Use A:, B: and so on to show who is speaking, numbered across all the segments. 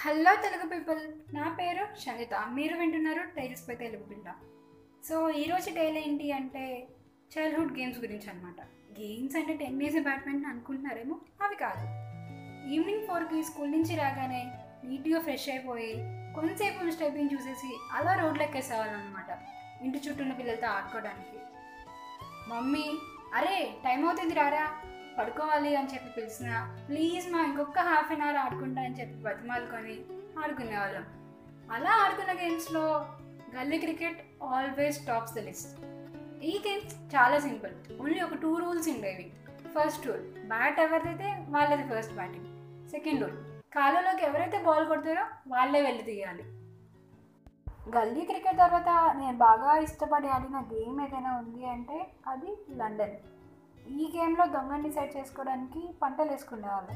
A: Hello Telugu people నా పేరు షనిత. మీరు వింటున్నారు టైల్స్ పై తెలుగు పిల్ల సో ఈరోజు టైల్ ఏంటి అంటే చైల్డ్హుడ్ గేమ్స్ గురించి అనమాట గేమ్స్ అంటే టెన్నిస్ బ్యాడ్మింటన్ అనుకుంటున్నారేమో? అవి కాదు. ఈవినింగ్ ఫోర్కి స్కూల్ నుంచి రాగానే నీట్గా ఫ్రెష్ అయిపోయి కొంతసేపు స్టెప్పింగ్ చూసేసి అలా రోడ్లు ఎక్కేసేవాళ్ళం అనమాట ఇంటి చుట్టూ ఉన్న పిల్లలతో ఆడుకోవడానికి. మమ్మీ అరే టైం అవుతుంది రారా? పడుకోవాలి అని చెప్పి పిలిచిన ప్లీజ్ మా ఇంకొక హాఫ్ అన్ అవర్ ఆడుకుంటా అని చెప్పి బతిమాలుకొని ఆడుకునేవాళ్ళం. అలా ఆడుకున్న గేమ్స్లో gully cricket always tops the list ఈ గేమ్స్ చాలా సింపుల్ ఓన్లీ ఒక టూ రూల్స్ ఉండేవి. ఫస్ట్ రూల్ బ్యాట్ ఎవరిదైతే వాళ్ళది ఫస్ట్ బ్యాటింగ్ సెకండ్ రూల్ కాలంలోకి ఎవరైతే బాల్ కొడతారో వాళ్ళే వెళ్ళి తీయాలి. గల్లీ క్రికెట్ తర్వాత నేను బాగా ఇష్టపడి ఆడిన గేమ్ ఏదైనా ఉంది అంటే అది లండన్ ఈ గేమ్లో దొంగని డిసైడ్ చేసుకోవడానికి పంటలు వేసుకునేవాళ్ళు.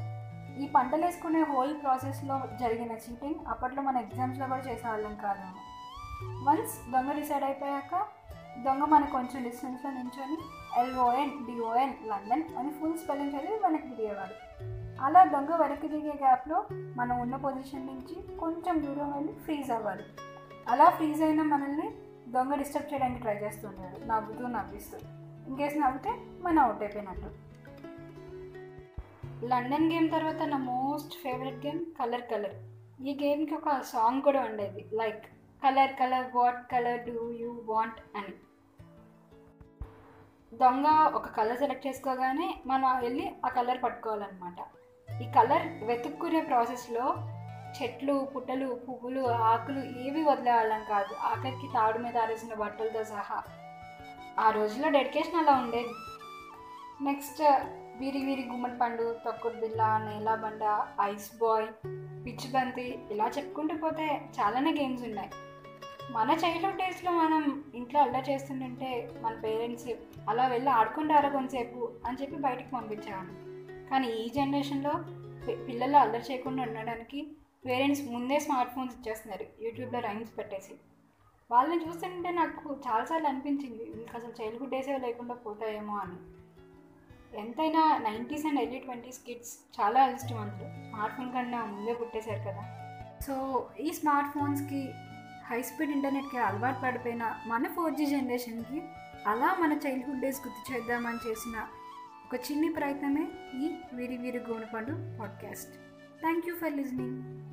A: ఈ పంటలు వేసుకునే హోల్ ప్రాసెస్లో జరిగిన చీటింగ్ అప్పట్లో మన ఎగ్జామ్స్లో కూడా చేసేవాళ్ళం కాదు. వన్స్ దొంగ డిసైడ్ అయిపోయాక దొంగ మనకు కొంచెం డిస్టెన్స్లో నించొని L O N D O N London అని ఫుల్ స్పెల్లింగ్ చదివి వెనక్కి దిగేవాడు. అలా దొంగ వెనక్కి దిగే గ్యాప్లో మనం ఉన్న పొజిషన్ నుంచి కొంచెం దూరం వెళ్ళి ఫ్రీజ్ అవ్వాలి. అలా ఫ్రీజ్ అయిన మనల్ని దొంగ డిస్టర్బ్ చేయడానికి ట్రై చేస్తుంటాడు. నవ్వుతూ నవ్విస్తూ. ఇంకేసి నవ్వితే మనం అవుట్ అయిపోయినట్టు. లండన్ గేమ్ తర్వాత నా most favourite game colour colour. ఈ గేమ్కి ఒక సాంగ్ కూడా ఉండేది like colour colour what colour do you want అని. దొంగ ఒక కలర్ సెలెక్ట్ చేసుకోగానే మనం వెళ్ళి ఆ కలర్ పట్టుకోవాలన్నమాట. ఈ కలర్ వెతుక్కునే ప్రాసెస్లో చెట్లు పుట్టలు పువ్వులు ఆకులు ఏవి వదిలేవాళ్ళం కాదు ఆఖరికి తాడు మీద ఆరేసిన బట్టలతో సహా. ఆ రోజుల్లో డెడికేషన్ అలా ఉండేది. నెక్స్ట్ వీరి వీరి గుమ్మడి పండు తొక్కుడు బిల్ల నేలాబండ ఐస్ బాయ్ పిచ్చిబంతి బంతి ఇలా చెప్పుకుంటూ పోతే చాలానే గేమ్స్ ఉన్నాయి. మన చైల్డ్హుడ్ డేస్లో మనం ఇంట్లో అల్లా చేస్తుంటే మన పేరెంట్స్ అలా వెళ్ళి ఆడుకుంటారా కొంతసేపు అని చెప్పి బయటికి పంపించేవాడు కానీ ఈ జనరేషన్లో పిల్లలు అల్లరి చేయకుండా ఉండడానికి పేరెంట్స్ ముందే స్మార్ట్ ఫోన్స్ ఇచ్చేస్తున్నారు యూట్యూబ్లో రైమ్స్ పెట్టేసి. వాళ్ళని చూస్తుంటే నాకు చాలాసార్లు అనిపించింది వీళ్ళకి అసలు చైల్డ్హుడ్ డేసే లేకుండా పోతాయేమో అని. ఎంతైనా nineties and early twenties kids చాలా అదృష్టవంతులు. స్మార్ట్ ఫోన్ కన్నా ముందే పుట్టేశారు కదా. సో ఈ స్మార్ట్ ఫోన్స్కి హై స్పీడ్ ఇంటర్నెట్కి అలవాటు పడిపోయిన మన ఫోర్ జీ జనరేషన్కి అలా మన చైల్డ్హుడ్ డేస్ గుర్తు చేద్దామని చేసిన ఒక చిన్ని ప్రయత్నమే ఈ వీరి వీరి గోనపండు podcast. Thank you for listening.